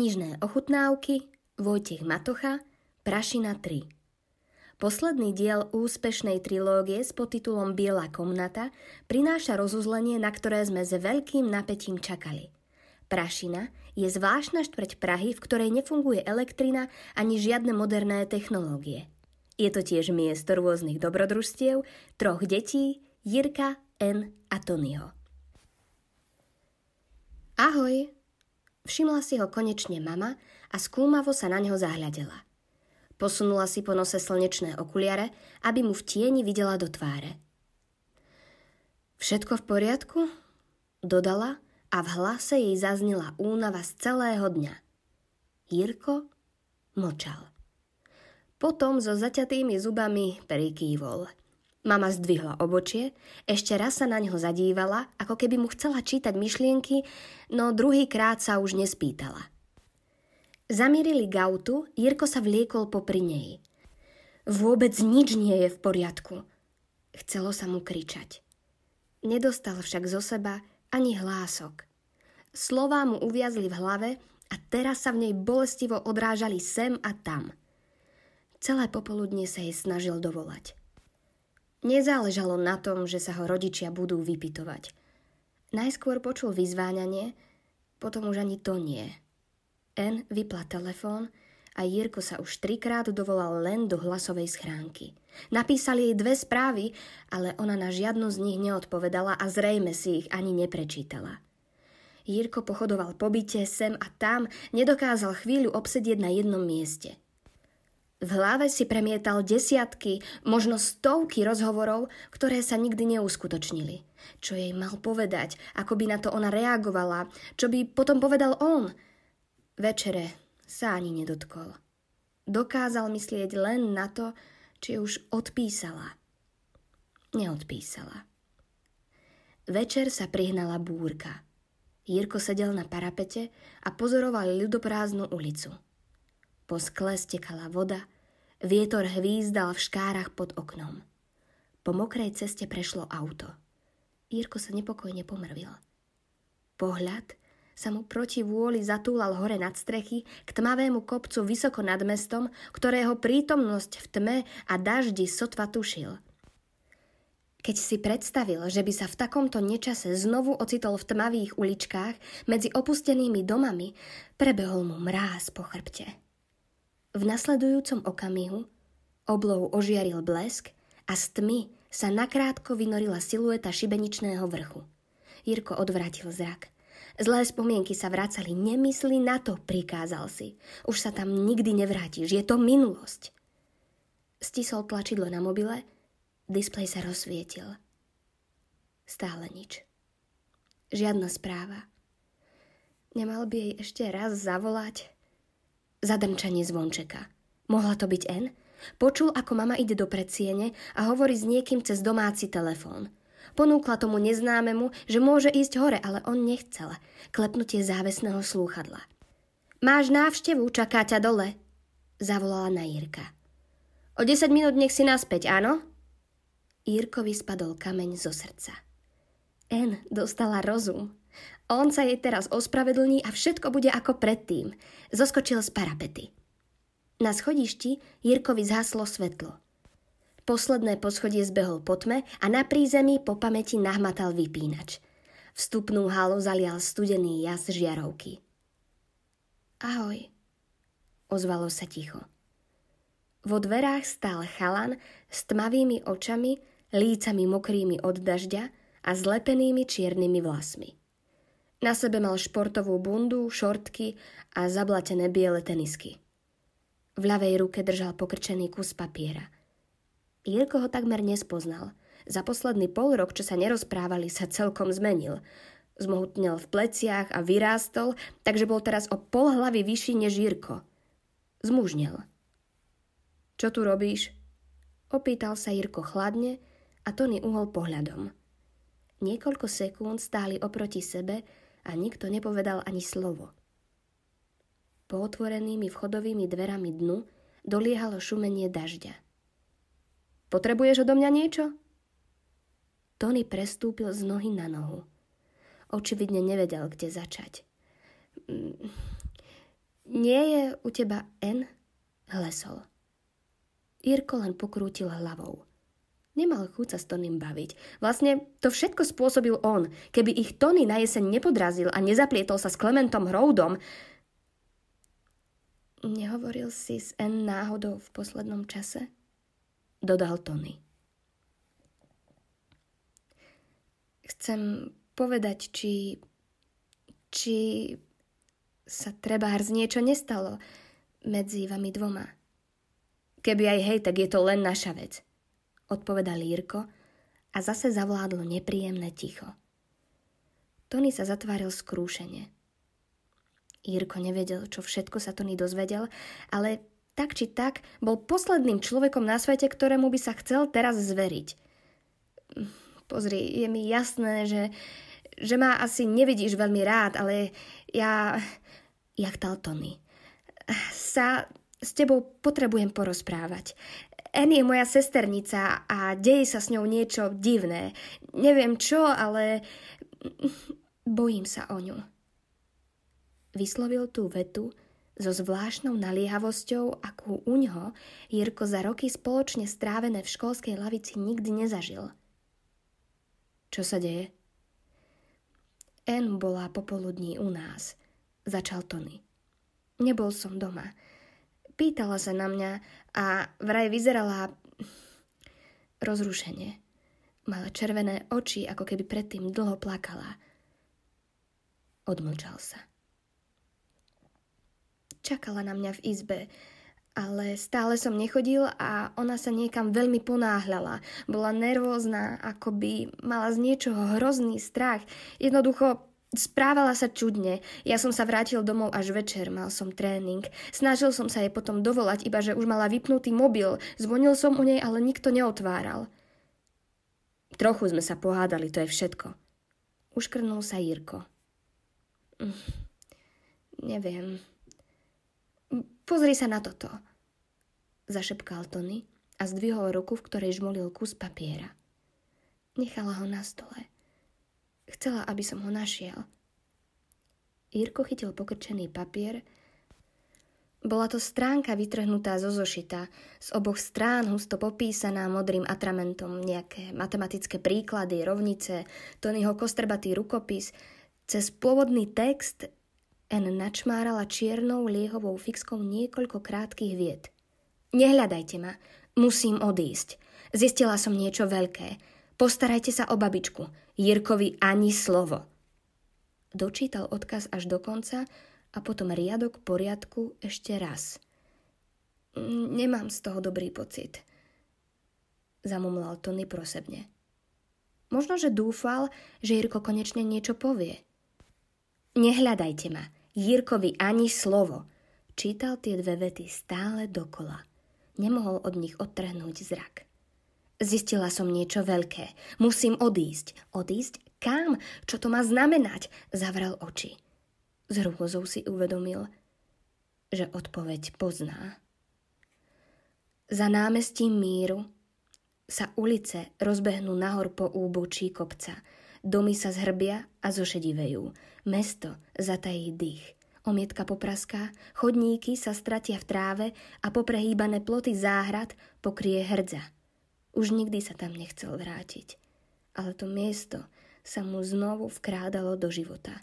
Knižné ochutnávky Vojtech Matocha Prašina 3 Posledný diel úspešnej trilógie s podtitulom Biela komnata prináša rozuzlenie, na ktoré sme s veľkým napätím čakali. Prašina je zvláštna štvrť Prahy, v ktorej nefunguje elektrina ani žiadne moderné technológie. Je to tiež miesto rôznych dobrodružstiev, troch detí, Jirka, N a Tonyho. Ahoj! Všimla si ho konečne mama a skúmavo sa na neho zahľadela. Posunula si po nose slnečné okuliare, aby mu v tieni videla do tváre. Všetko v poriadku? Dodala a v hlase jej zaznila únava z celého dňa. Jirko mlčal. Potom so zaťatými zubami prikývol. Mama zdvihla obočie, ešte raz sa na neho zadívala, ako keby mu chcela čítať myšlienky, no druhý krát sa už nespýtala. Zamierili gautu, Jirko sa vliekol popri nej. Vôbec nič nie je v poriadku. Chcelo sa mu kričať. Nedostal však zo seba ani hlások. Slová mu uviazli v hlave a teraz sa v nej bolestivo odrážali sem a tam. Celé popoludne sa jej snažil dovolať. Nezáležalo na tom, že sa ho rodičia budú vypitovať. Najskôr počul vyzváňanie, potom už ani to nie. N vypla telefón a Jirko sa už trikrát dovolal len do hlasovej schránky. Napísali jej dve správy, ale ona na žiadnu z nich neodpovedala a zrejme si ich ani neprečítala. Jirko pochodoval po byte sem a tam, nedokázal chvíľu obsedieť na jednom mieste. V hlave si premietal desiatky, možno stovky rozhovorov, ktoré sa nikdy neuskutočnili. Čo jej mal povedať, ako by na to ona reagovala, čo by potom povedal on – Večere sa ani nedotkol. Dokázal myslieť len na to, či už odpísala. Neodpísala. Večer sa prihnala búrka. Jirko sedel na parapete a pozoroval ľudoprázdnu ulicu. Po skle stekala voda, vietor hvízdal v škárach pod oknom. Po mokrej ceste prešlo auto. Jirko sa nepokojne pomrvil. Pohľad sa mu proti vôli zatúlal hore nad strechy k tmavému kopcu vysoko nad mestom, ktorého prítomnosť v tme a daždi sotva tušil. Keď si predstavil, že by sa v takomto nečase znovu ocitol v tmavých uličkách medzi opustenými domami, prebehol mu mráz po chrbte. V nasledujúcom okamihu oblou ožiaril blesk a z tmy sa nakrátko vynorila silueta šibeničného vrchu. Jirko odvrátil zrak – Zlé spomienky sa vracali. Nemysli na to, prikázal si. Už sa tam nikdy nevrátiš. Je to minulosť. Stisol tlačidlo na mobile, displej sa rozsvietil. Stále nič. Žiadna správa. Nemal by jej ešte raz zavolať? Zadrčanie zvončeka. Mohla to byť N? Počul, ako mama ide do predsiene a hovorí s niekým cez domáci telefón. Ponúkla tomu neznámemu, že môže ísť hore, ale on nechcel. Klepnutie závesného slúchadla. Máš návštevu, čaká ťa dole, zavolala na Jirka. O 10 minút nech si naspäť, áno? Jirkovi spadol kameň zo srdca. N dostala rozum. On sa jej teraz ospravedlní a všetko bude ako predtým. Zoskočil z parapety. Na schodišti Jirkovi zhaslo svetlo. Posledné poschodie zbehol po tme a na prízemí po pamäti nahmatal vypínač. Vstupnú halu zalial studený jas žiarovky. Ahoj, ozvalo sa ticho. Vo dverách stál chalan s tmavými očami, lícami mokrými od dažďa a zlepenými čiernymi vlasmi. Na sebe mal športovú bundu, šortky a zablatené biele tenisky. V ľavej ruke držal pokrčený kus papiera – Jirko ho takmer nespoznal. Za posledný pol rok, čo sa nerozprávali, sa celkom zmenil. Zmohutnel v pleciach a vyrástol, takže bol teraz o pol hlavy vyšší než Jirko. Zmužnel. Čo tu robíš? Opýtal sa Jirko chladne a Tony uhol pohľadom. Niekoľko sekúnd stáli oproti sebe a nikto nepovedal ani slovo. Po otvorenými vchodovými dverami dnu doliehalo šumenie dažďa. Potrebuješ odo mňa niečo? Tony prestúpil z nohy na nohu. Očividne nevedel, kde začať. Mm, Nie je u teba N? Hlesol. Irko len pokrútil hlavou. Nemal chuť sa s Tonym baviť. Vlastne to všetko spôsobil on. Keby ich Tony na jeseň nepodrazil a nezaplietol sa s Klementom Hroudom... Nehovoril si s N náhodou v poslednom čase? Dodal Tony. Chcem povedať, či... či sa trebárs niečo nestalo medzi vami dvoma. Keby aj hej, tak je to len naša vec odpovedal Lírko a zase zavládlo nepríjemné ticho. Tony sa zatváril skrúšene. Írko nevedel, čo všetko sa Tony dozvedel, ale tak či tak bol posledným človekom na svete, ktorému by sa chcel teraz zveriť. Pozri, je mi jasné, že, že ma asi nevidíš veľmi rád, ale ja... tal Tony. Sa s tebou potrebujem porozprávať. En je moja sesternica a deje sa s ňou niečo divné. Neviem čo, ale bojím sa o ňu. Vyslovil tú vetu so zvláštnou naliehavosťou, akú u ňoho Jirko za roky spoločne strávené v školskej lavici nikdy nezažil. Čo sa deje? En bola popoludní u nás, začal Tony. Nebol som doma. Pýtala sa na mňa a vraj vyzerala rozrušenie. Mala červené oči, ako keby predtým dlho plakala. Odmlčal sa. Čakala na mňa v izbe, ale stále som nechodil a ona sa niekam veľmi ponáhľala. Bola nervózna, ako by mala z niečoho hrozný strach. Jednoducho Správala sa čudne. Ja som sa vrátil domov až večer, mal som tréning. Snažil som sa jej potom dovolať, iba že už mala vypnutý mobil. Zvonil som u nej, ale nikto neotváral. Trochu sme sa pohádali, to je všetko. Uškrnul sa Jirko. Hm, neviem. Pozri sa na toto. Zašepkal Tony a zdvihol ruku, v ktorej žmolil kus papiera. Nechala ho na stole. Chcela, aby som ho našiel. Jirko chytil pokrčený papier. Bola to stránka vytrhnutá zo zošita, z oboch strán husto popísaná modrým atramentom, nejaké matematické príklady, rovnice, Tonyho kostrbatý rukopis. Cez pôvodný text N načmárala čiernou liehovou fixkou niekoľko krátkých vied. Nehľadajte ma, musím odísť. Zistila som niečo veľké. Postarajte sa o babičku. Jirkovi ani slovo. Dočítal odkaz až do konca a potom riadok poriadku ešte raz. Nemám z toho dobrý pocit. Zamumlal Tony prosebne. Možno, že dúfal, že Jirko konečne niečo povie. Nehľadajte ma. Jirkovi ani slovo. Čítal tie dve vety stále dokola. Nemohol od nich odtrhnúť zrak. Zistila som niečo veľké. Musím odísť. Odísť? Kam? Čo to má znamenať? Zavrel oči. Z hrôzou si uvedomil, že odpoveď pozná. Za námestím míru sa ulice rozbehnú nahor po úbočí kopca. Domy sa zhrbia a zošedivejú. Mesto zatají dých. Omietka popraská, chodníky sa stratia v tráve a poprehýbané ploty záhrad pokrie hrdza – už nikdy sa tam nechcel vrátiť, ale to miesto sa mu znovu vkrádalo do života.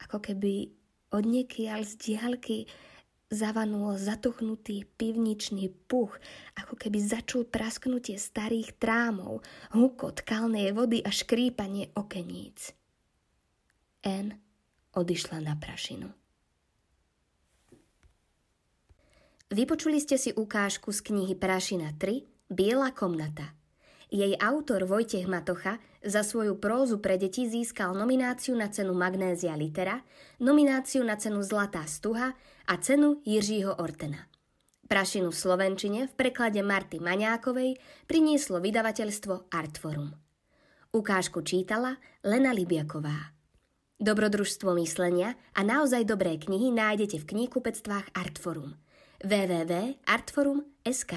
Ako keby od niekiaľ z diaľky zavanul zatuchnutý pivničný puch, ako keby začul prasknutie starých trámov, hukot kalnej vody a škrípanie okeníc. N odišla na prašinu. Vypočuli ste si ukážku z knihy Prašina 3 Biela komnata. Jej autor Vojtech Matocha za svoju prózu pre deti získal nomináciu na cenu Magnézia Litera, nomináciu na cenu Zlatá stuha a cenu Jiřího Ortena. Prašinu v Slovenčine v preklade Marty Maňákovej prinieslo vydavateľstvo Artforum. Ukážku čítala Lena Libiaková. Dobrodružstvo myslenia a naozaj dobré knihy nájdete v kníhkupectvách Artforum. www.artforum.sk